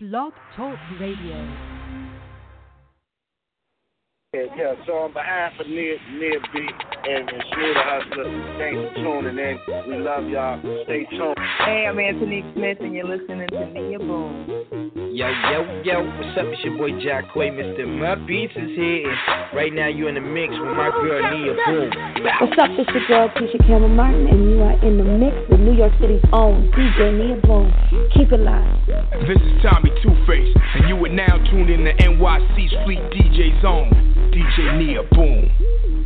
Blog Talk Radio. Yeah, yeah, so on behalf of Near, Near B and, and the Hustler, thanks for tuning in. We love y'all. Stay tuned. Hey, I'm Anthony Smith, and you're listening to Nia Boom. Yo, yo, yo, what's up? It's your boy Jack Quay, Mr. My Beats is here. And right now you're in the mix with my girl Nia Boom. What's up? It's your girl Tisha Campbell Martin, and you are in the mix with New York City's own DJ Nia Boom. Keep it live. This is Tommy Two Face, and you are now tuned in to NYC's Fleet DJ Zone. DJ Nia Boom.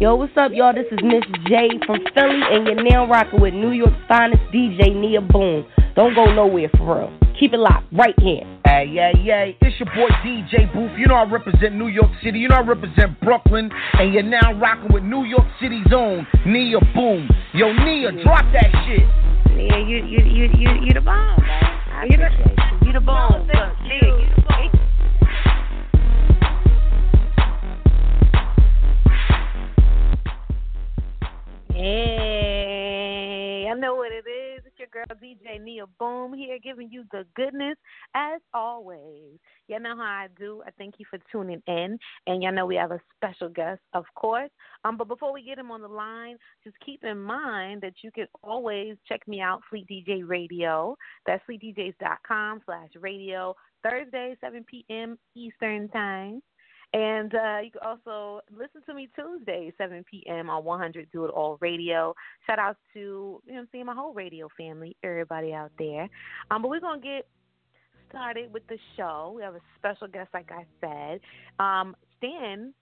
Yo, what's up, y'all? This is Miss J from Philly, and you're now rocking with New York's finest DJ Nia Boom. Don't go nowhere for real. Keep it locked right here. Hey, yeah, yeah. It's your boy DJ Booth. You know I represent New York City. You know I represent Brooklyn. And you're now rocking with New York City's own Nia Boom. Yo, Nia, drop that shit. Nia, you, you, you, you, you the bomb, man. You the, you the bomb. Look, Nia, you the bomb. Hey, I know what it is. Girl DJ Nia Boom here giving you the goodness as always. Y'all know how I do. I thank you for tuning in. And y'all know we have a special guest, of course. Um, but before we get him on the line, just keep in mind that you can always check me out, Fleet DJ Radio. That's fleetdjs.com slash radio. Thursday, 7 p.m. Eastern Time. And uh, you can also listen to me Tuesday, 7 p.m. on 100 Do It All Radio. Shout out to, you know I'm saying, my whole radio family, everybody out there. Um, but we're going to get started with the show. We have a special guest, like I said. Um, Stan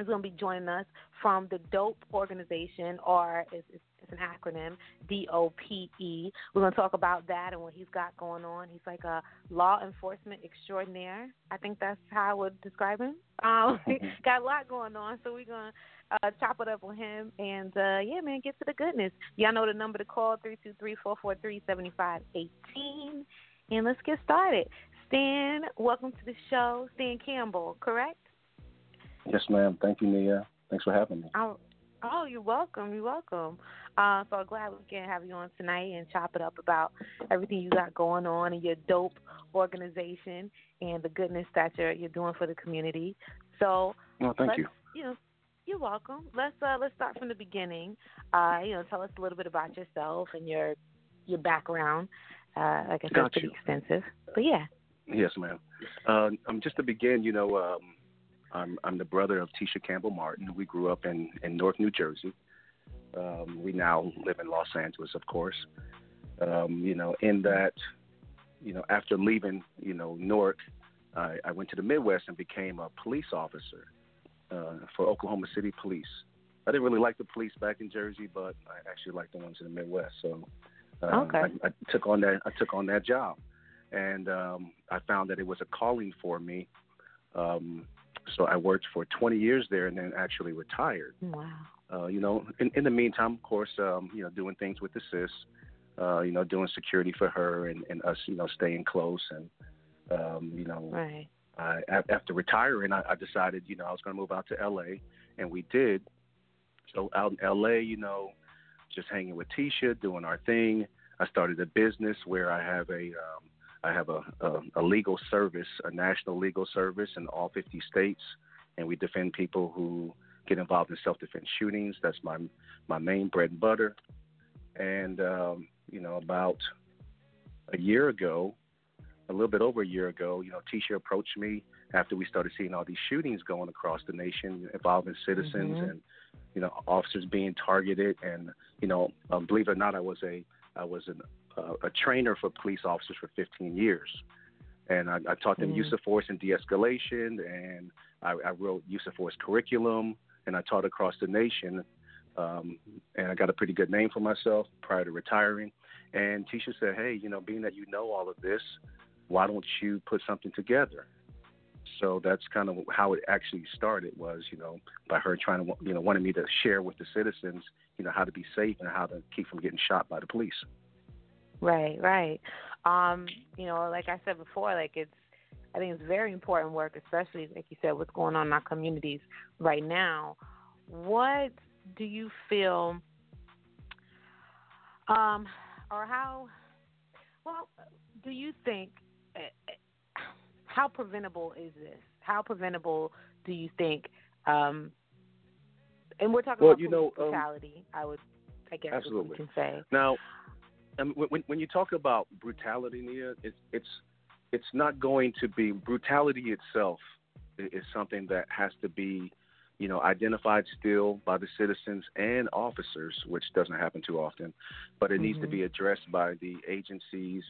is going to be joining us from the DOPE organization, or it's, it's, it's an acronym, D O P E. We're going to talk about that and what he's got going on. He's like a law enforcement extraordinaire. I think that's how I would describe him. Um, got a lot going on, so we're going to uh, chop it up with him. And uh, yeah, man, get to the goodness. Y'all know the number to call 323 443 7518. And let's get started. Stan, welcome to the show. Stan Campbell, correct? Yes, ma'am. Thank you, Nia. Thanks for having me. Oh, oh you're welcome. You're welcome. Uh, so glad we can have you on tonight and chop it up about everything you got going on in your dope organization and the goodness that you're you're doing for the community. So, well, thank you. You know, you're welcome. Let's uh, let's start from the beginning. Uh, you know, tell us a little bit about yourself and your your background. Uh, like I said, got pretty extensive. But yeah. Yes, ma'am. Uh, um, just to begin, you know, um, I'm I'm the brother of Tisha Campbell Martin. We grew up in in North New Jersey. Um, we now live in Los Angeles, of course. Um, you know, in that, you know, after leaving, you know, Newark, I, I went to the Midwest and became a police officer uh, for Oklahoma City Police. I didn't really like the police back in Jersey, but I actually liked the ones in the Midwest. So uh, Okay. I, I took on that. I took on that job, and um, I found that it was a calling for me. Um, so I worked for 20 years there, and then actually retired. Wow. Uh, you know, in, in the meantime, of course, um, you know, doing things with the sis, uh, you know, doing security for her and, and us, you know, staying close. And, um, you know, Right. I, after retiring, I, I decided, you know, I was going to move out to LA, and we did. So out in LA, you know, just hanging with Tisha, doing our thing. I started a business where I have a, um, I have a, a, a legal service, a national legal service in all 50 states, and we defend people who get involved in self-defense shootings. That's my my main bread and butter. And um, you know, about a year ago, a little bit over a year ago, you know, Tisha approached me after we started seeing all these shootings going across the nation involving citizens Mhm. and you know officers being targeted. And you know, um, believe it or not, I was a I was an, uh, a trainer for police officers for 15 years, and I, I taught them Mhm. use of force and de-escalation, and I, I wrote use of force curriculum, and I taught across the nation. Um, and I got a pretty good name for myself prior to retiring. And Tisha said, "Hey, you know, being that you know all of this, why don't you put something together?" So that's kind of how it actually started. Was you know by her trying to you know wanting me to share with the citizens you know how to be safe and how to keep from getting shot by the police. Right, right. Um, you know, like I said before, like it's I think it's very important work, especially like you said, what's going on in our communities right now. What do you feel um or how well do you think eh, how preventable is this? How preventable do you think? Um, and we're talking Well, about you know, um, brutality. I would, I guess, absolutely. we can say. Now, I mean, when when you talk about brutality, Nia, it's it's it's not going to be brutality itself is something that has to be, you know, identified still by the citizens and officers, which doesn't happen too often, but it needs to Mhm. be addressed by the agencies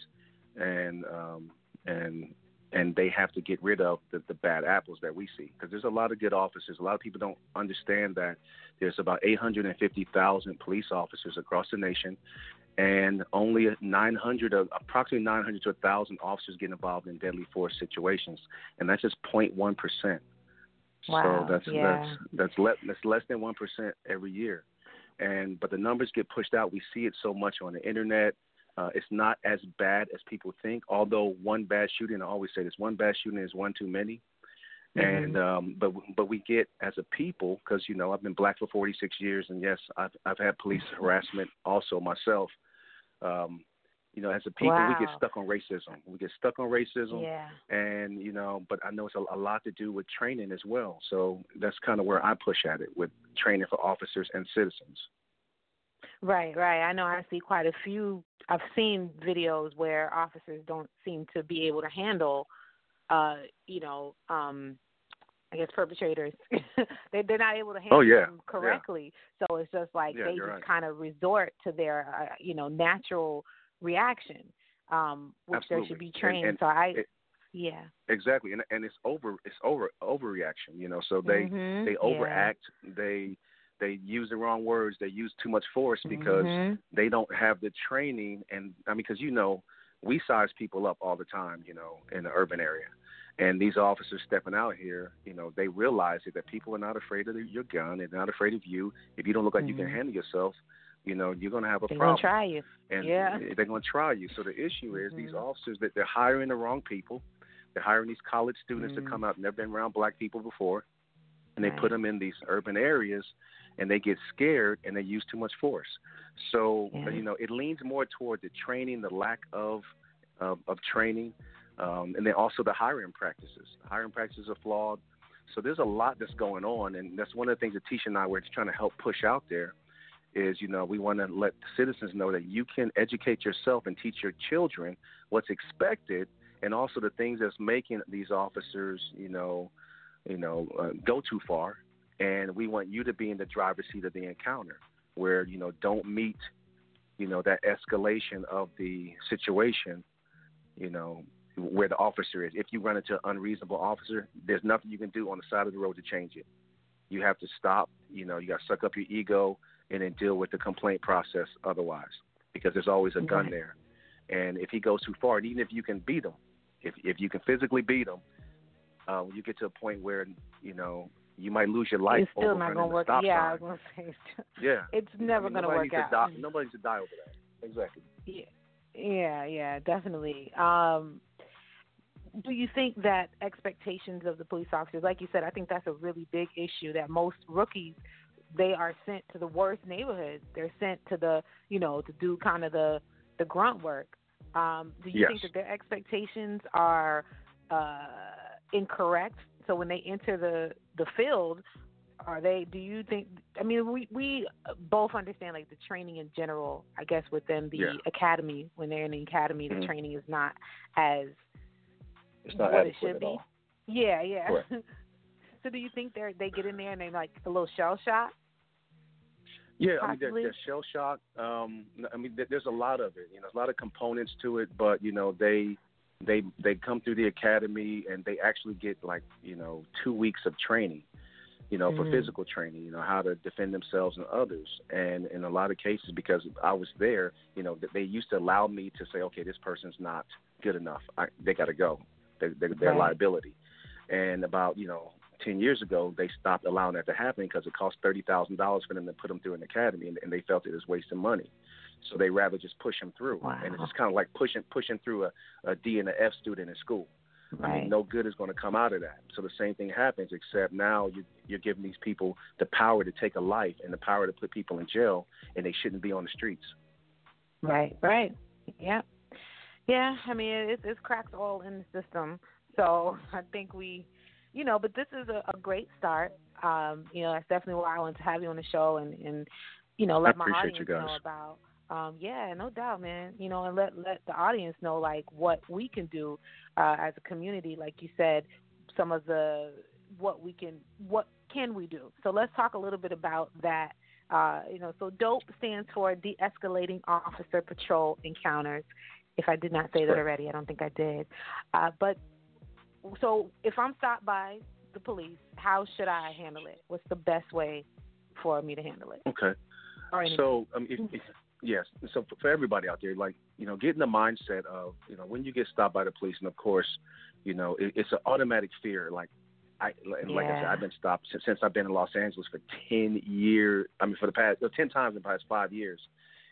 and um, and and they have to get rid of the, the bad apples that we see because there's a lot of good officers. A lot of people don't understand that there's about 850,000 police officers across the nation, and only 900, of, approximately 900 to 1,000 officers get involved in deadly force situations, and that's just 0.1 percent. Wow, So that's yeah. that's that's less that's less than one percent every year, and but the numbers get pushed out. We see it so much on the internet. Uh, it's not as bad as people think. Although one bad shooting, I always say this: one bad shooting is one too many. And um, but but we get as a people because you know I've been black for 46 years, and yes, I've I've had police harassment also myself. Um, you know, as a people, we get stuck on racism. We get stuck on racism Yeah. and you know but i know it's a, a lot to do with training as well so that's kind of where i push at it with training for officers and citizens Right, right. I know I see quite a few. I've seen videos where officers don't seem to be able to handle, uh, you know, um, I guess perpetrators. they they're not able to handle Oh, yeah, them yeah. correctly. So it's just like Yeah, they just right. kind of resort to their, uh, you know, natural reaction, um, which they should be trained. and so I, it- yeah. exactly and and it's over it's over overreaction you know so they Mhm, they yeah. overact they they use the wrong words they use too much force because Mhm. they don't have the training and i mean because you know we size people up all the time you know in the urban area and these officers stepping out here you know they realize that people are not afraid of your gun they're not afraid of you if you don't look like you can Mhm. handle yourself you know you're going to have a problem. They're problem gonna try you. and Yeah. they're going to try you. So the issue is these Mhm. officers that they're hiring the wrong people. They're hiring these college students Mhm. to come out, never been around black people before, and they put them in these urban areas, and they get scared and they use too much force. So Yeah. you know it leans more toward the training, the lack of of, of training, um, and then also the hiring practices. Hiring practices are flawed. So there's a lot that's going on, and that's one of the things that Tisha and I were trying to help push out there is you know we want to let citizens know that you can educate yourself and teach your children what's expected and also the things that's making these officers you know you know uh, go too far and we want you to be in the driver's seat of the encounter where you know don't meet you know that escalation of the situation you know where the officer is. If you run into an unreasonable officer there's nothing you can do on the side of the road to change it. You have to stop you know you got to suck up your ego and then deal with the complaint process otherwise because there's always a gun there. And if he goes too far and even if you can beat him if if you can physically beat him uh, you get to a point where you know you might lose your life it's still over not gonna work. Yeah, I was gonna say. yeah It's I never mean, gonna work out. die, nobody to die over that exactly Yeah, yeah, yeah, definitely. Um, do you think that expectations of the police officers, like you said, I think that's a really big issue that most rookies they are sent to the worst neighborhoods. They're sent to the, you know, to do kind of the the grunt work. Um, do you Yes. think that their expectations are uh, incorrect? So when they enter the the field, are they? Do you think? I mean, we we both understand like the training in general. I guess within the Yeah. academy, when they're in the academy, Mhm. the training is not as it's not what it should be. Yeah, yeah. So do you think they they get in there and they like a little shell shock? Yeah, I mean, they're, they're shell shock. Um, I mean, there's a lot of it. You know, there's a lot of components to it, but you know, they they they come through the academy and they actually get like you know two weeks of training. You know, for Mhm. physical training. You know, how to defend themselves and others. And in a lot of cases, because I was there, you know, th- they used to allow me to say, okay, this person's not good enough. I, they got to go. They, they, they're a liability. And about you know 10 years ago, they stopped allowing that to happen because it cost $30,000 for them to put them through an academy, and, and they felt it was wasting money. So they rather just push them through. Wow. And it's just kind of like pushing pushing through a, a D and an F student in school. I mean, no good is going to come out of that. So the same thing happens, except now you, you're giving these people the power to take a life and the power to put people in jail, and they shouldn't be on the streets. Right, right. Yeah. Yeah, I mean it's it's cracks all in the system. So I think we, you know, but this is a, a great start. Um, you know, that's definitely why I wanted to have you on the show and, and you know, let my audience know about. Um, yeah, no doubt, man. You know, and let let the audience know like what we can do uh, as a community. Like you said, some of the what we can what can we do. So let's talk a little bit about that. Uh, you know, so DOPE stands for De-escalating Officer Patrol Encounters. If I did not say that already, I don't think I did. Uh, but so if I'm stopped by the police, how should I handle it? What's the best way for me to handle it? Okay. So, um, if, if, yes, so for, everybody out there, like you know, get in the mindset of you know when you get stopped by the police, and of course, you know, it, it's an automatic fear. Like I, and like I said, I've been stopped since, since I've been in Los Angeles for ten years. I mean, for the past uh, ten times in the past five years.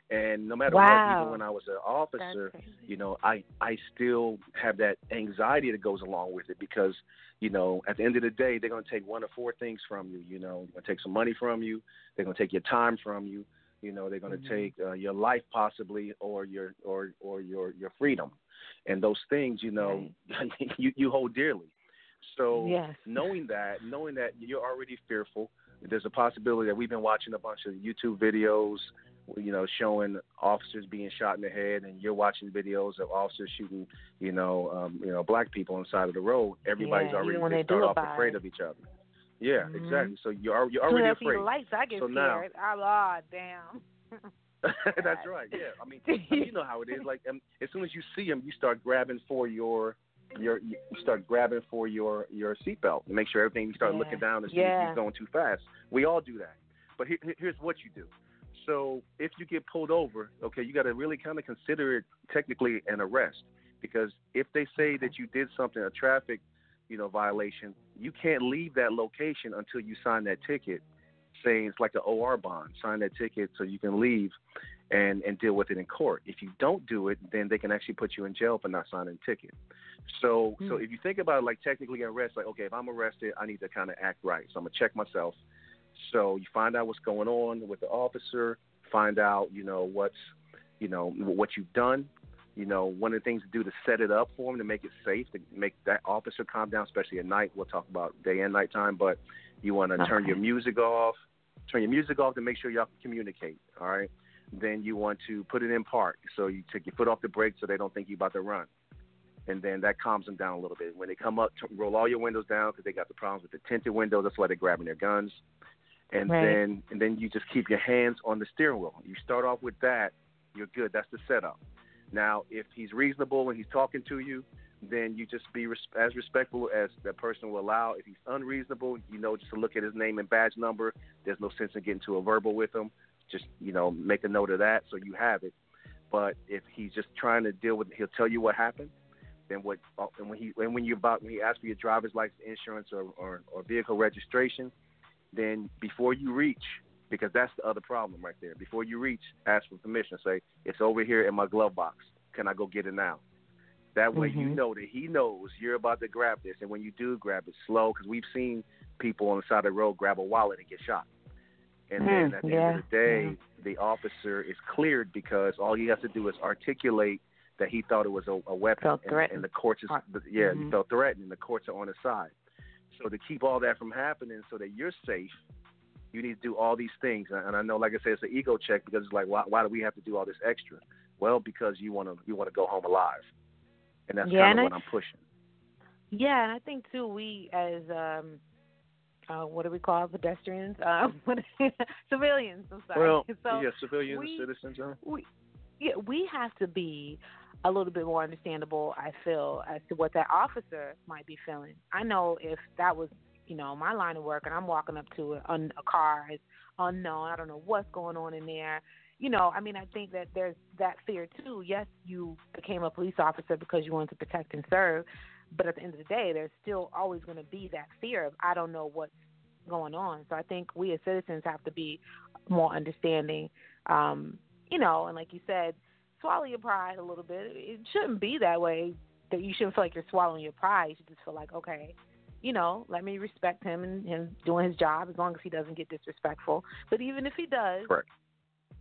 And no matter wow. what, even when I was an officer, you know, I I still have that anxiety that goes along with it because, you know, at the end of the day, they're going to take one or four things from you. You know, they're going to take some money from you. They're going to take your time from you. You know, they're going to mm-hmm. take uh, your life possibly, or your or or your your freedom, and those things, you know, right. you you hold dearly. So yes. knowing that, knowing that you're already fearful, there's a possibility that we've been watching a bunch of YouTube videos, you know, showing officers being shot in the head, and you're watching videos of officers shooting, you know, um, you know, black people on the side of the road. Everybody's yeah, already they start off it. afraid of each other. Yeah, mm-hmm. exactly. So you're you're already afraid. lights, I get so scared. Now, I'm ah damn. That's right. Yeah. I mean, you know how it is. Like, um, as soon as you see them, you start grabbing for your your you start grabbing for your your seatbelt and make sure everything. You start yeah. looking down and see yeah. if you're going too fast. We all do that. But here, here's what you do. So if you get pulled over, okay, you got to really kind of consider it technically an arrest because if they say that you did something a traffic, you know, violation, you can't leave that location until you sign that ticket saying it's like an OR bond. Sign that ticket so you can leave and and deal with it in court. If you don't do it, then they can actually put you in jail for not signing a ticket. So so hmm. if you think about it like technically arrest, like okay, if I'm arrested, I need to kind of act right. So I'm gonna check myself. So you find out what's going on with the officer, find out you know what's you know what you've done. You know, one of the things to do to set it up for them to make it safe, to make that officer calm down, especially at night. We'll talk about day and night time, but you want to okay. turn your music off, turn your music off to make sure y'all can communicate. All right. Then you want to put it in park, so you take your foot off the brake so they don't think you're about to run and then that calms them down a little bit. When they come up, roll all your windows down because they got the problems with the tinted windows. That's why they're grabbing their guns. And right. then and then you just keep your hands on the steering wheel. You start off with that, you're good. That's the setup. Now, if he's reasonable and he's talking to you, then you just be res- as respectful as that person will allow. If he's unreasonable, you know, just to look at his name and badge number. There's no sense in getting to a verbal with him. Just you know, make a note of that so you have it. But if he's just trying to deal with, he'll tell you what happened then what uh, and when he and when you about when he asks for your driver's license, insurance, or, or or vehicle registration, then before you reach, because that's the other problem right there. Before you reach, ask for permission. Say it's over here in my glove box. Can I go get it now? That way mm-hmm. you know that he knows you're about to grab this, and when you do grab it, slow because we've seen people on the side of the road grab a wallet and get shot. And mm, then at the yeah, end of the day, yeah. the officer is cleared because all he has to do is articulate that he thought it was a, a weapon, felt and, and the courts is yeah, mm-hmm. he felt threatened, and the courts are on his side. So to keep all that from happening, so that you're safe, you need to do all these things. And I know, like I said, it's an ego check because it's like, why, why do we have to do all this extra? Well, because you want to you want to go home alive, and that's yeah, kind of what I, I'm pushing. Yeah, and I think too, we as um, uh, what do we call pedestrians? Uh, civilians. I'm sorry. Well, so yeah, civilians, we, citizens. Huh? We, yeah, we have to be a little bit more understandable, I feel, as to what that officer might be feeling. I know if that was, you know, my line of work and I'm walking up to a, a car, it's unknown, I don't know what's going on in there. You know, I mean, I think that there's that fear too. Yes, you became a police officer because you wanted to protect and serve, but at the end of the day, there's still always going to be that fear of I don't know what's going on. So I think we as citizens have to be more understanding. Um, you know, and like you said, swallow your pride a little bit. It shouldn't be that way. That you shouldn't feel like you're swallowing your pride. You should just feel like, okay, you know, let me respect him and him doing his job as long as he doesn't get disrespectful. But even if he does, Correct.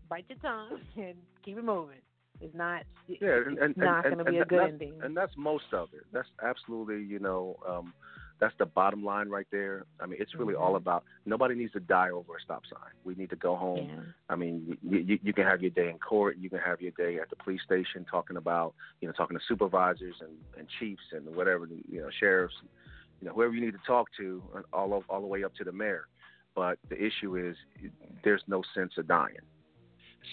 bite your tongue and keep it moving. It's not. Yeah, and, and, it's not and, going to and, be a good ending. And that's most of it. That's absolutely, you know, um, that's the bottom line right there. I mean, it's really Mm-hmm. all about nobody needs to die over a stop sign. We need to go home. Yeah. I mean, you, you, you can have your day in court. You can have your day at the police station talking about, you know, talking to supervisors and, and chiefs and whatever, you know, sheriffs, you know, whoever you need to talk to, uh, all of, all the way up to the mayor. But the issue is, there's no sense of dying.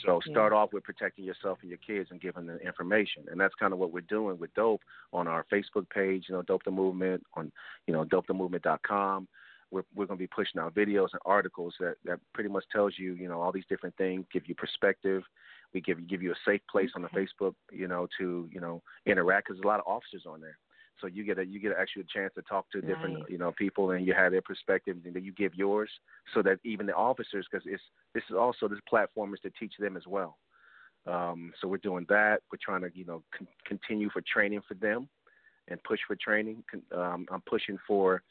So start off with protecting yourself and your kids and giving them information, and that's kind of what we're doing with Dope on our Facebook page. You know, Dope the Movement on you know dopethemovement.com. We're we're going to be pushing out videos and articles that that pretty much tells you you know all these different things, give you perspective. We give give you a safe place on the Facebook, you know, to you know interact because there's a lot of officers on there. So you get a you get actually a chance to talk to different you know people and you have their perspectives and then you give yours so that even the officers because it's this is also this platform is to teach them as well. Um, so we're doing that. We're trying to you know con- continue for training for them and push for training. Um, I'm pushing for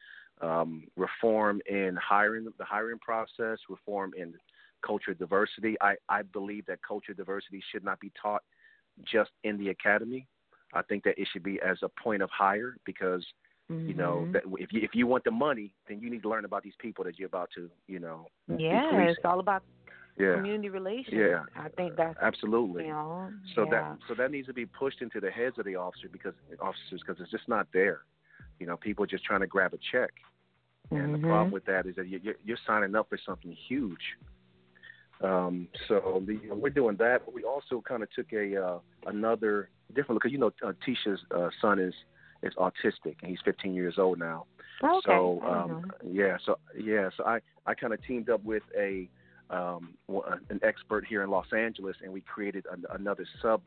um, reform in hiring the hiring process, reform in culture diversity. I, I believe that culture diversity should not be taught just in the academy. I think that it should be as a point of hire because you know Mhm. that if you if you want the money, then you need to learn about these people that you're about to you know. Yeah, policing. it's all about yeah community relations. Yeah. I think that's absolutely. you know. So yeah. that so that needs to be pushed into the heads of the officer because officers because it's just not there. You know, people are just trying to grab a check, and the Mhm. problem with that is that you- you're, you're signing up for something huge. Um, so the, you know, we're doing that, but we also kind of took a uh, another different because you know uh, Tisha's uh, son is is autistic and he's 15 years old now. Oh, okay. So um, yeah, so yeah, so I I kind of teamed up with a um, an expert here in Los Angeles, and we created an, another sub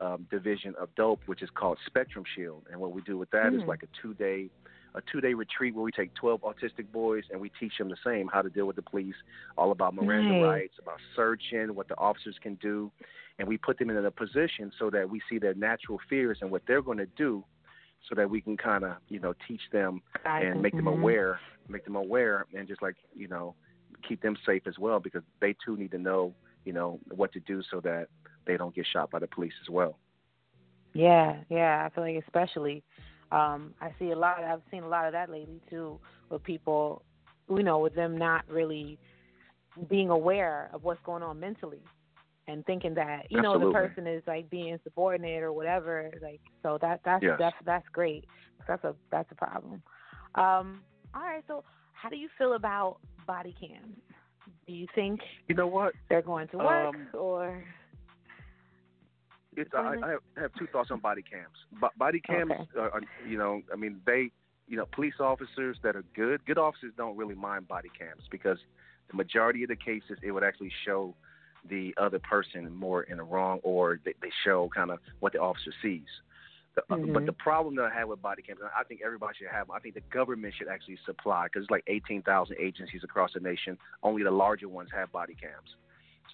um, division of dope, which is called Spectrum Shield. And what we do with that is Hmm. like a two day a two day retreat where we take 12 autistic boys and we teach them the same how to deal with the police, all about Miranda Nice. rights, about searching, what the officers can do, and we put them in a position so that we see their natural fears and what they're going to do, so that we can kind of you know teach them Guide and make them Mhm. aware, make them aware, and just like you know, keep them safe as well because they too need to know you know what to do so that they don't get shot by the police as well. Yeah, yeah. I feel like especially, um, I see a lot. I've seen a lot of that lately too, with people, you know, with them not really being aware of what's going on mentally, and thinking that you know the person is like being subordinate or whatever. Like so that that's Yes. that's that's great. That's a that's a problem. Um, all right. So how do you feel about body cams? Do you think You know what? they're going to work Um, or? It's I. I have- two thoughts on body cams. Bo- body cams, Okay. are, are, you know, I mean, they, you know, police officers that are good, good officers don't really mind body cams because the majority of the cases it would actually show the other person more in the wrong, or they, they show kind of what the officer sees. The, uh, Mhm. But the problem that I have with body cams, and I think everybody should have. I think the government should actually supply because it's like 18,000 agencies across the nation. Only the larger ones have body cams.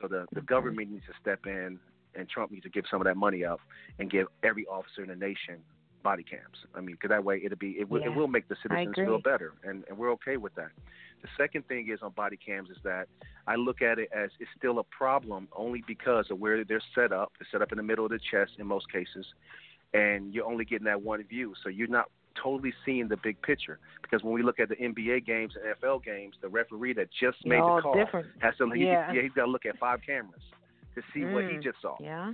So the, the Okay. government needs to step in, and Trump needs to give some of that money up and give every officer in the nation body cams. I mean, because that way it'll be it will, Yeah, it will make the citizens feel better, and, and we're okay with that. The second thing is on body cams is that I look at it as it's still a problem only because of where they're set up. They're set up in the middle of the chest in most cases, and you're only getting that one view, so you're not totally seeing the big picture. Because when we look at the NBA games and NFL games, the referee that just made all the call different. has to he, Yeah. yeah he's got to look at five cameras to see what he Mm. just saw. Yeah.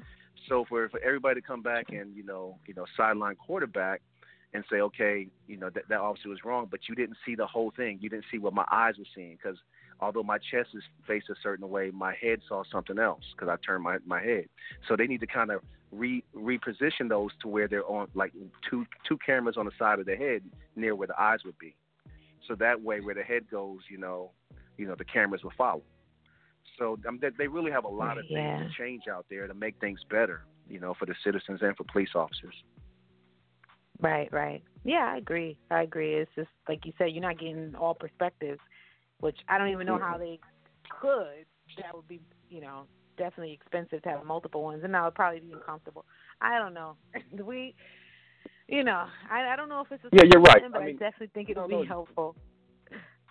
So for for everybody to come back and you know you know sideline quarterback and say okay you know that that officer was wrong, but you didn't see the whole thing. You didn't see what my eyes were seeing because although my chest is faced a certain way, my head saw something else because I turned my my head. So they need to kind of re reposition those to where they're on like two two cameras on the side of the head near where the eyes would be. So that way where the head goes, you know, you know the cameras will follow. So um, they, they really have a lot of Yeah. things to change out there to make things better, you know, for the citizens and for police officers. Right, right. Yeah, I agree. I agree. It's just like you said, you're not getting all perspectives, which I don't even know how they could. That would be, you know, definitely expensive to have multiple ones, and that would probably be uncomfortable. I don't know. we, you know, I I don't know if it's a Yeah, you're right. solution, But I I, definitely think it no, would no. be helpful.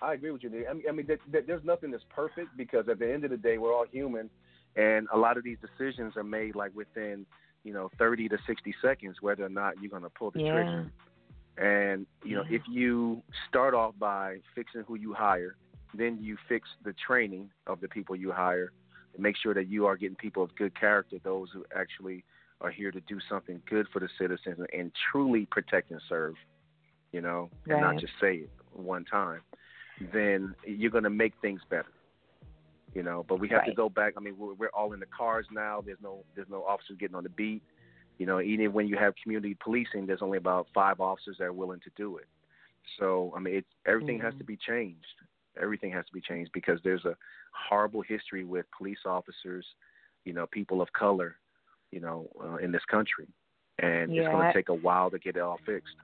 I agree with you. Nick. I mean, I mean there, there, there's nothing that's perfect because at the end of the day, we're all human, and a lot of these decisions are made like within you know, 30 to 60 seconds whether or not you're going to pull the yeah. trigger. And you know, Yeah. if you start off by fixing who you hire, then you fix the training of the people you hire, and make sure that you are getting people of good character, those who actually are here to do something good for the citizens and, and truly protect and serve. You know, and not just say it one time. Then you're going to make things better. You know, but we have to go back. I mean, we're, we're all in the cars now. There's no there's no officers getting on the beat. You know, even when you have community policing, there's only about five officers that are willing to do it. So, I mean, it's everything has Mhm. to be changed. Everything has to be changed because there's a horrible history with police officers, you know, people of color, you know, uh, in this country, and it's going to take a while to get it all fixed.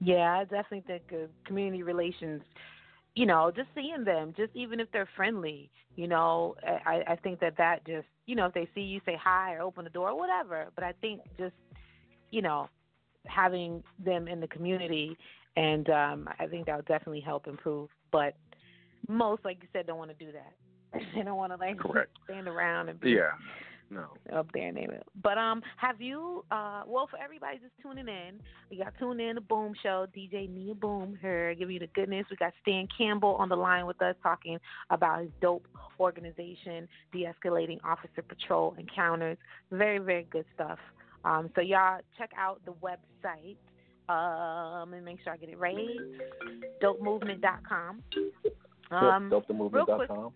Yeah, I definitely think uh, community relations, you know, just seeing them, just even if they're friendly, you know, I, I think that that just, you know, if they see you say hi or open the door, or whatever. But I think just, you know, having them in the community, and um, I think that would definitely help improve. But most, like you said, don't want to do that. they don't want to like Correct. stand around and be Yeah. No. up there name it. But um, have you? Uh, well, for everybody just tuning in, we got tuned in the Boom Show. DJ Nia Boom here, giving you the goodness. We got Stan Campbell on the line with us, talking about his dope organization, de-escalating officer patrol encounters. Very, very good stuff. Um, so y'all check out the website. Um, and make sure I get it right. DopeMovement.com. Um, DopeTheMovement.com.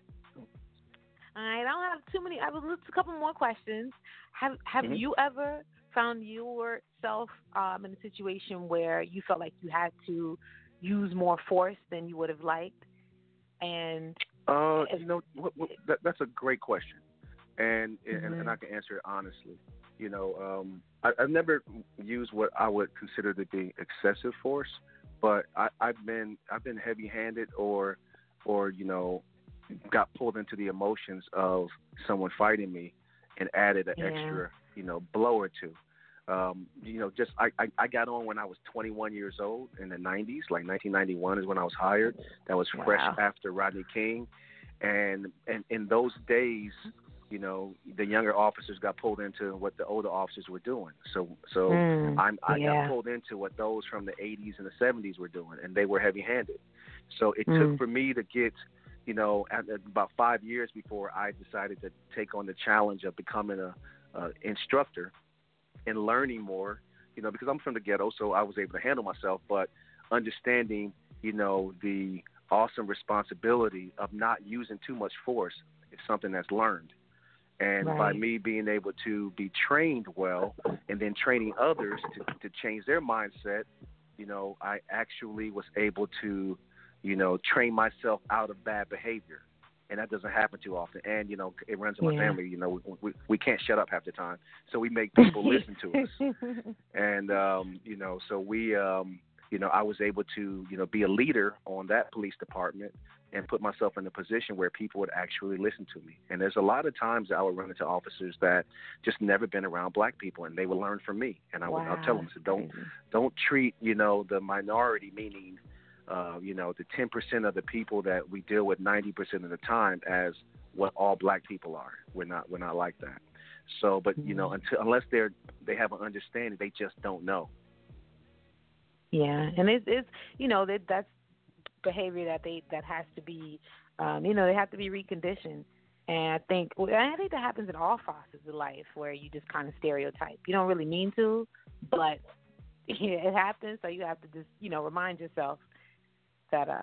I don't have too many. I have a couple more questions. Have Have Mhm. you ever found yourself um, in a situation where you felt like you had to use more force than you would have liked? And Uh, you know, what, what, that, that's a great question, and, and and Mhm. I can answer it honestly. You know, um, I, I've never used what I would consider to be excessive force, but I, I've been I've been heavy-handed or or you know got pulled into the emotions of someone fighting me and added an Yeah. extra you know blow or two. Um, you know, just I, I I got on when I was 21 years old in the 90s, like 1991 is when I was hired. That was fresh Wow. after Rodney King, and and in those days, you know, the younger officers got pulled into what the older officers were doing. So so Mm, I'm I yeah. got pulled into what those from the 80s and the 70s were doing, and they were heavy-handed. So it Mm. took for me to get, you know, about five years before I decided to take on the challenge of becoming a, a instructor and learning more. You know, because I'm from the ghetto, so I was able to handle myself, but understanding, you know, the awesome responsibility of not using too much force is something that's learned. And by me being able to be trained well and then training others to, to change their mindset, you know, I actually was able to, you know, train myself out of bad behavior. And that doesn't happen too often. And, you know, it runs in my Yeah. family. You know, we, we, we can't shut up half the time. So we make people listen to us and um, you know, so we, um, you know, I was able to, you know, be a leader on that police department and put myself in a position where people would actually listen to me. And there's a lot of times I would run into officers that just never been around black people, and they would learn from me. And I would, I'll tell them, so don't, don't treat, you know, the minority, meaning, uh, you know, the 10% of the people that we deal with 90% of the time as what all black people are. We're not, we're not like that. So, but you know, until unless they're they have an understanding, they just don't know. Yeah, and it's it's you know that that's behavior that they that has to be, um, you know, they have to be reconditioned. And I think well, I think that happens in all facets of life where you just kind of stereotype. You don't really mean to, but yeah, it happens. So you have to just you know remind yourself that uh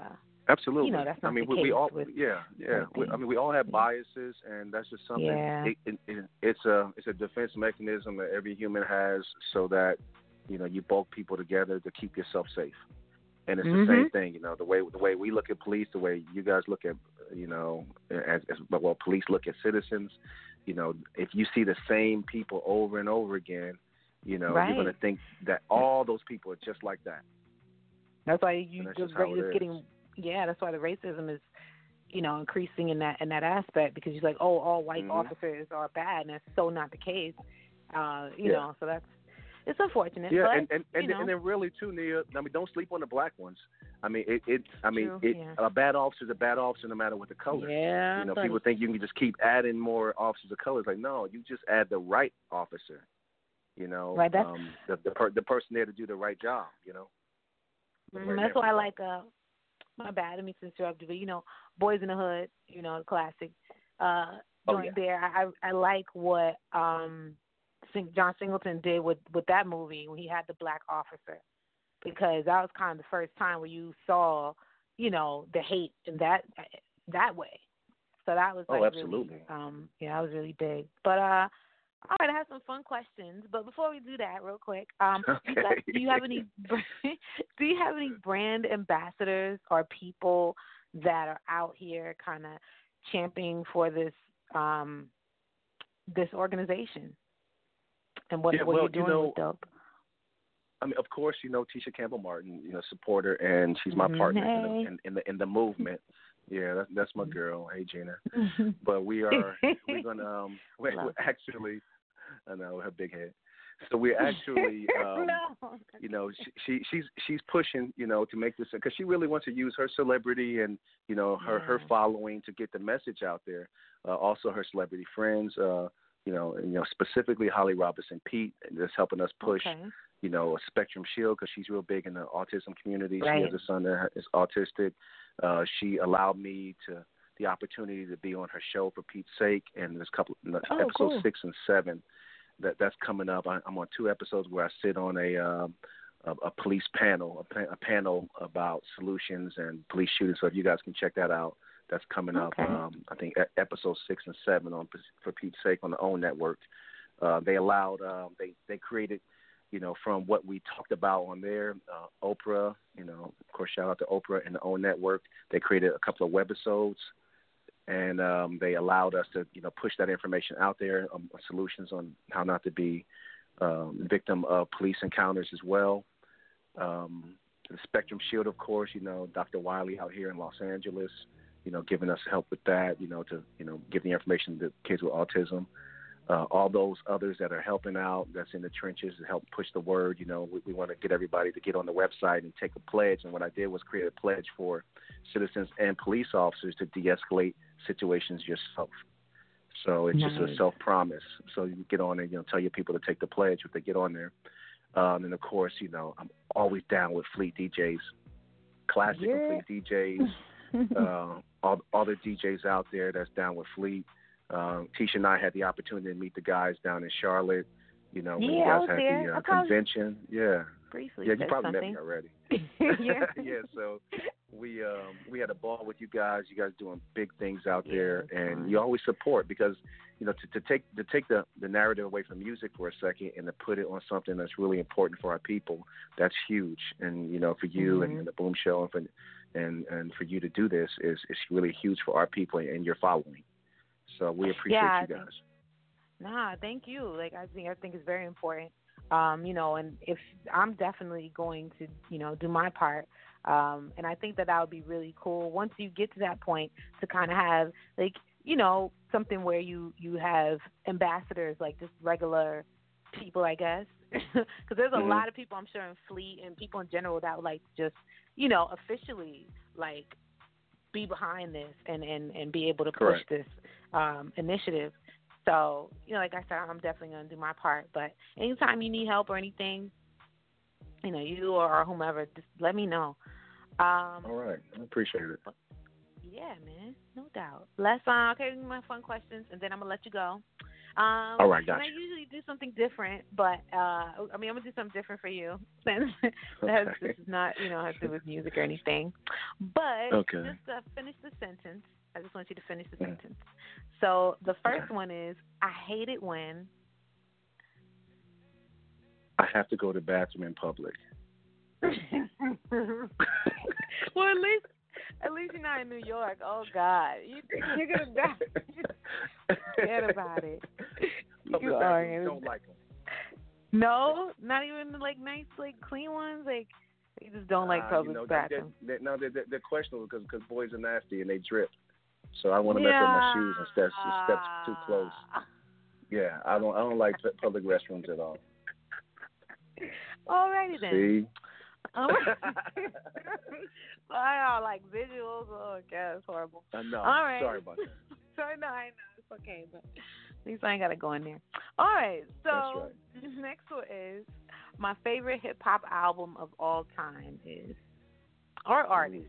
Absolutely. You know, that's I mean, we, we all, with yeah, yeah. We, I mean, we all have biases, and that's just something. Yeah. It, it, it, it's a it's a defense mechanism that every human has, so that you know you bulk people together to keep yourself safe. And it's the same Mhm. thing, you know, the way the way we look at police, the way you guys look at, you know, as, as well, police look at citizens. You know, if you see the same people over and over again, you know, Right. you're going to think that all those people are just like that. That's why you that's just just how ra- it it's is. getting yeah, that's why the racism is you know increasing in that in that aspect because you're like oh all white Mhm. officers are bad and that's so not the case. Uh, you Yeah. know, so that's it's unfortunate. Yeah, but, and and and, you know. and then really too, Nia. I mean, don't sleep on the black ones. I mean, it. it I mean, True, it. yeah. A bad officer's a bad officer, no matter what the color. Yeah, You know, people think you can just keep adding more officers of color. It's like, no, you just add the right officer. You know, Right, that's- um, the the, per, the person there to do the right job. You know. Mhm, That's why I like uh my bad, mean to interrupt you, but you know, Boyz n the Hood, you know, the classic. Uh Oh, yeah. there. I I like what um Sing- John Singleton did with with that movie when he had the black officer. Because that was kind of the first time where you saw, you know, the hate in that that way. So that was Oh, like absolutely. really um yeah, that was really big. But uh all right, I have some fun questions, but before we do that, real quick, um, you guys- do you have any do you have any brand ambassadors or people that are out here kind of championing for this um this organization and what Yeah, what well, you're you doing know, with dope? I mean, of course, you know Tisha Campbell Martin, you know, supporter, and she's my Mhm. partner in, the, in, in the in the movement. Yeah, that's that's my girl. Hey, Gina. But we are we're gonna um we're, we're actually, I know her big head. So we're actually um, no. you know she, she she's she's pushing you know to make this because she really wants to use her celebrity and you know her her following to get the message out there uh, also her celebrity friends uh you know and, you know specifically holly robinson peete that's helping us push Okay. you know a spectrum shield because she's real big in the autism community Right. she has a son that is autistic uh she allowed me to the opportunity to be on her show for peete's sake and there's a couple Oh, episodes cool. six and seven that that's coming up. I, I'm on two episodes where I sit on a um, a, a police panel, a, a panel about solutions and police shootings. So if you guys can check that out, that's coming Okay. up. Um, I think episode six and seven on for Peete's sake on the OWN network. Uh, they allowed um, they they created. You know, from what we talked about on there, uh, Oprah. You know, of course, shout out to Oprah and the OWN network. They created a couple of webisodes and um, they allowed us to you know push that information out there, um, solutions on how not to be um, victim of police encounters as well. Um, the Spectrum Shield, of course, you know Dr. Wiley out here in Los Angeles, you know giving us help with that, you know to you know give the information to kids with autism. Uh, all those others that are helping out, that's in the trenches to help push the word. You know, we, we want to get everybody to get on the website and take a pledge. And what I did was create a pledge for citizens and police officers to de-escalate situations yourself. So it's just a self promise. So you get on and you know tell your people to take the pledge if they get on there. Um, and of course, you know I'm always down with Fleet DJs, classic Yeah. Fleet DJs. uh, all all the DJs out there that's down with Fleet. Um, Tisha and I had the opportunity to meet the guys down in Charlotte. You know, when you Yeah, I guys had there. the uh, convention. Yeah, Briefly yeah, you probably something. met me already. yeah. yeah, so we um we had a ball with you guys. You guys doing big things out Yeah, there, and you always support because you know to, to take to take the the narrative away from music for a second and to put it on something that's really important for our people. That's huge, and you know for you and, Mhm. and the Boom Show and for and and for you to do this is is really huge for our people and your following. So we appreciate Yeah, you guys. Nah, thank you. Like I think I think it's very important. Um, you know, and if I'm definitely going to, you know, do my part. Um, and I think that that would be really cool once you get to that point to kind of have like, you know, something where you you have ambassadors like just regular people, I guess. Because there's a Mhm. lot of people I'm sure in Fleet and people in general that would like to just, you know, officially like be behind this and and and be able to push Correct. this um initiative. So, you know, like I said, I'm definitely going to do my part. But anytime you need help or anything, you know, you or whomever, just let me know. Um, All right, I appreciate it. yeah, man, no doubt. Let's uh, okay, my fun questions, and then I'm gonna let you go. Um, All right, and gotcha. I usually do something different, but uh, I mean, I'm gonna do something different for you since Okay. this is not, you know, has to do with music or anything. But Okay. just uh, finish the sentence. I just want you to finish the Mm. sentence. So the first Okay. one is, I hate it when. I have to go to the bathroom in public. well, at least, at least you're not in New York. Oh God, you, you're gonna die. Forget about it. Public You are. don't like 'em. No, not even like nice, like clean ones. Like you just don't like Uh, public you know, bathrooms. No, they're, they're, they're questionable because because boys are nasty and they drip. So I want to mess up my shoes and steps steps too close. Yeah, I don't I don't like public restrooms at all. Alrighty then. See, Um, I don't like visuals. Oh God, it's horrible. I know. All right. Sorry about that. Sorry, no, I know it's okay, but at least I ain't gotta go in there. All right, so That's next one is my favorite hip hop album of all time is, or artist.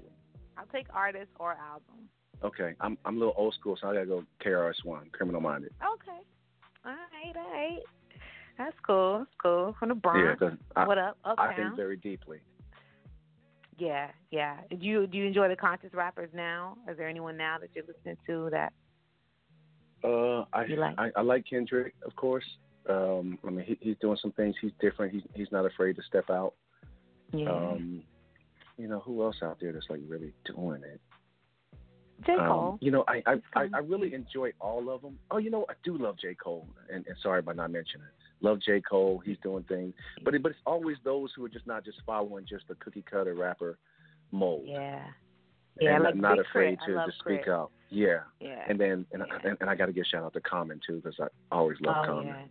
I'll take artist or album. Okay, I'm I'm a little old school, so I gotta go KRS One, Criminal Minded. Okay, all right, all right. That's cool. That's cool. From the Bronx. Yeah, I, what up? Uptown. I think very deeply. Yeah, yeah. Do you do you enjoy the conscious rappers now? Is there anyone now that you're listening to that? Uh, I, You like? I I like Kendrick, of course. Um, I mean, he, he's doing some things. He's different. He's he's not afraid to step out. Yeah. Um, you know, who else out there that's like really doing it? J Um, you know, I I, I I really enjoy all of them. Oh, you know, I do love J Cole, and, and sorry about not mentioning it. Love J Cole. He's doing things, but it, but it's always those who are just not just following just the cookie cutter rapper mold. yeah. Yeah, and like not afraid Crit. To, to speak Crit. out. Yeah. Yeah. And then and Yeah. and, and I got to give a shout out to Common too because I always love oh Common. yeah.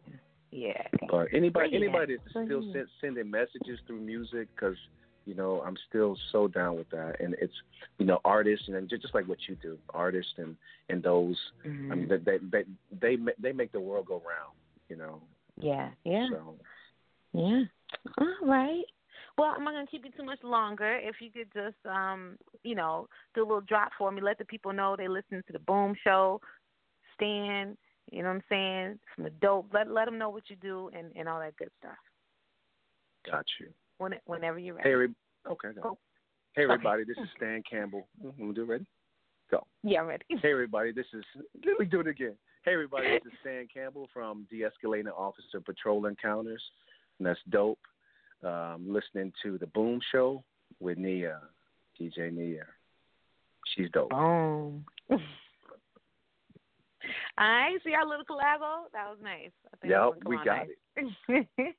Yeah. But anybody anybody that's still send, sending messages through music because you know I'm still so down with that and it's you know artists and just, just like what you do artists and and those I mean Mhm. they they they they, they make the world go round you know Yeah. Yeah. so Yeah. All right. Well, I'm not gonna keep you too much longer. If you could just, um, you know, do a little drop for me, let the people know they listen to the Boom Show, Stan. You know what I'm saying? From the dope. Let let them know what you do and and all that good stuff. got you When whenever you're ready. hey every, okay go. Go. hey Okay. everybody this is Stan Campbell mm-hmm, we do it. ready go Yeah, I'm ready. Hey everybody, this is let me do it again. Hey everybody, this is Stan Campbell from De-escalating Officer Patrol Encounters, and that's dope. Um, listening to the Boom Show with Nia, DJ Nia. She's dope. Boom. Right, see our little collabo? That was nice. I think Yep, that one come we got nice.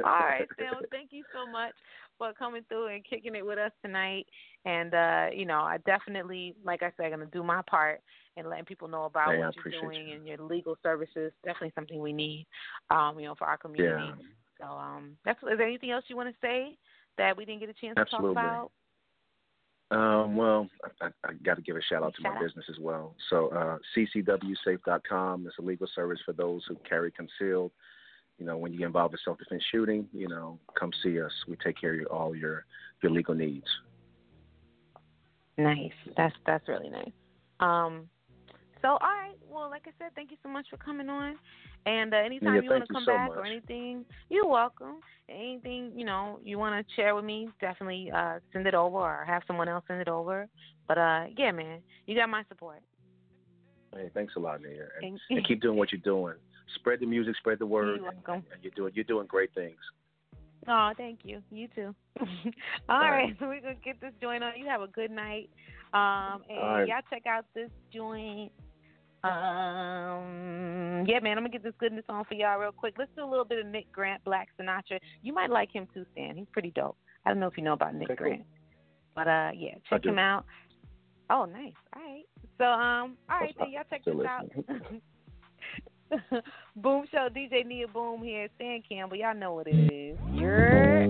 All right. Well, thank you so much for coming through and kicking it with us tonight. And uh, you know, I definitely, like I said, I'm gonna do my part and letting people know about Hey, what you're doing you. and your legal services. Definitely something we need, um, you know, for our community. Yeah. So, um, that's. Is there anything else you want to say that we didn't get a chance Absolutely. to talk about? Um, well, I, I, I got to give a shout out to Shout my out. business as well. So, uh, CCWSafe.com is a legal service for those who carry concealed. You know, when you get involved in self-defense shooting, you know, come see us. We take care of your, all your your legal needs. Nice. That's that's really nice. Um, so all right. Well, like I said, thank you so much for coming on. And uh, anytime Yeah, you want to come so back or anything, you're welcome. Anything you know you want to share with me, definitely uh, send it over or have someone else send it over. But uh, yeah, man, you got my support. Hey, thanks a lot, Nia, and, and keep doing what you're doing. Spread the music, spread the word, You're and, welcome. and you're doing you're doing great things. Oh, thank you. You too. all All right. right. so we're gonna get this joint on. You have a good night. Um, and All right. y'all check out this joint. Um, yeah, man, I'm gonna get this goodness on for y'all real quick. Let's do a little bit of Nick Grant, Black Sinatra. You might like him too, Stan. He's pretty dope. I don't know if you know about Nick Okay, cool. Grant, but uh, yeah, check him out. Oh, nice. All right. So um, all right, then y'all check this out. Boom Show, DJ Nia Boom here, Stan Campbell. Y'all know what it is. You're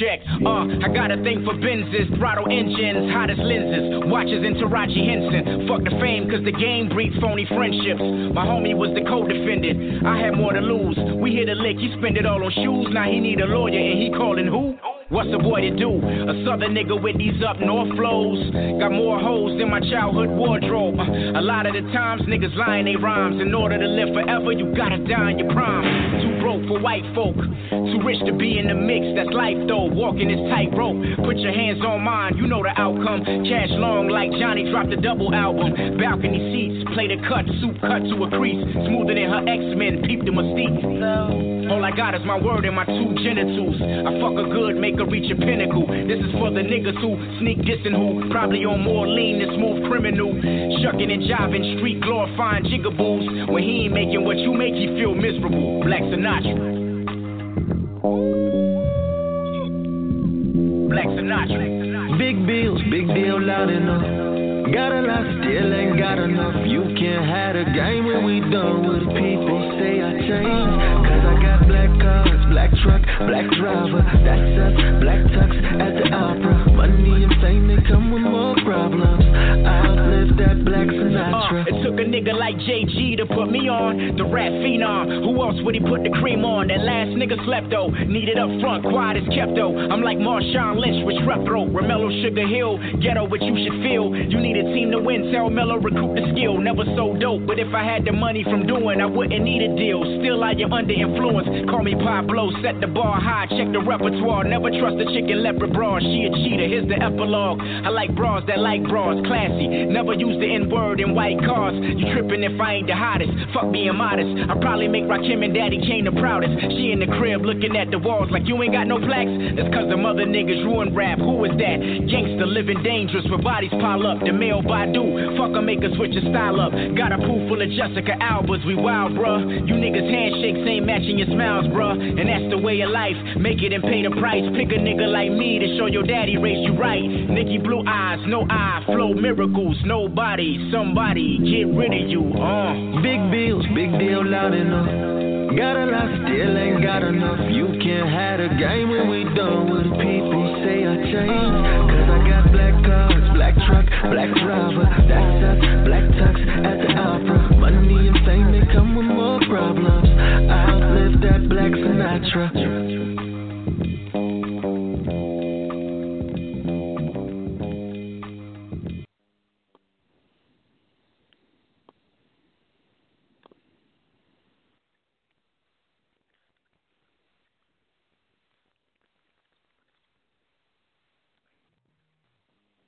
Check, uh, I got a thing for Benzes, throttle engines, hottest lenses, watches in Taraji Henson. Fuck the fame, cause the game breeds phony friendships. My homie was the co-defendant, I had more to lose. We hit a lick, he spend it all on shoes, now he need a lawyer and he calling who? What's a boy to do? A southern nigga with these up north flows. Got more hoes than my childhood wardrobe. Uh, a lot of the times niggas lying they rhymes. In order to live forever, you gotta die in your prime. Too broke for white folk. Too rich to be in the mix, that's life though. Walking this tightrope. Put your hands on mine, you know the outcome. Cash long like Johnny dropped a double album. Balcony seats, play the cut, soup cut to a crease. Smoother than her X-Men, peep the mystique. All I got is my word and my two genitals. I fuck a good, make her reach a pinnacle. This is for the niggas who sneak dissing who probably on more lean than smooth criminal. Shucking and jiving, street glorifying jigaboos. When he ain't making what you make, he feel miserable. Black Sinatra. Black Sinatra. Big bills, big deal, loud enough. Got a lot, still ain't got enough. You can't have a game when we done with it. People say I changed, cause I got black cars, black truck, black driver. That's us, black tux at the opera. Money and fame, they come with more problems. I outlived that black Sinatra. Uh, it took a nigga like JG to put me on the rap phenom. Who else would he put the cream on? That last nigga slept though. Needed up front, quiet as kept though. I'm like Marshawn Lynch with strep throat. Ramello Sugar Hill, ghetto what you should feel. You need a team to win. Tell Mello recruit the skill. Never so dope, but if I had the money from doing, I wouldn't need a deal. Still I am under influence. Call me Pablo, set the bar high, check the repertoire. Never trust a chicken leopard broad. She a cheater. Here's the epilogue. I like bras that like bras, classy. Never use the N word in white cars. You tripping if I ain't the hottest. Fuck being modest. I probably make Rakim and Daddy Kane the proudest. She in the crib looking at the walls like you ain't got no plaques. That's cause the mother niggas ruin rap. Who is that? Gangster living dangerous where bodies pile up. The male Badu. Fuck a make a switch your style up. Got a pool full of Jessica Albas. We wild, bruh. You niggas handshakes ain't matching your smiles, bruh. And that's the way of life. Make it and pay the price. Pick a nigga like me to show your daddy raised you right. Nikki blue eyes, no eye, flow miracles. Nobody, somebody, get rid of you. Uh. Big bills, big deal loud enough. Got a lot, still ain't got enough. You can't have the game when we done with it. People say I change. Cause I got black cars, black truck, black driver. That's us, black tux at the opera. Money and fame, they come with more problems. I outlived that black Sinatra.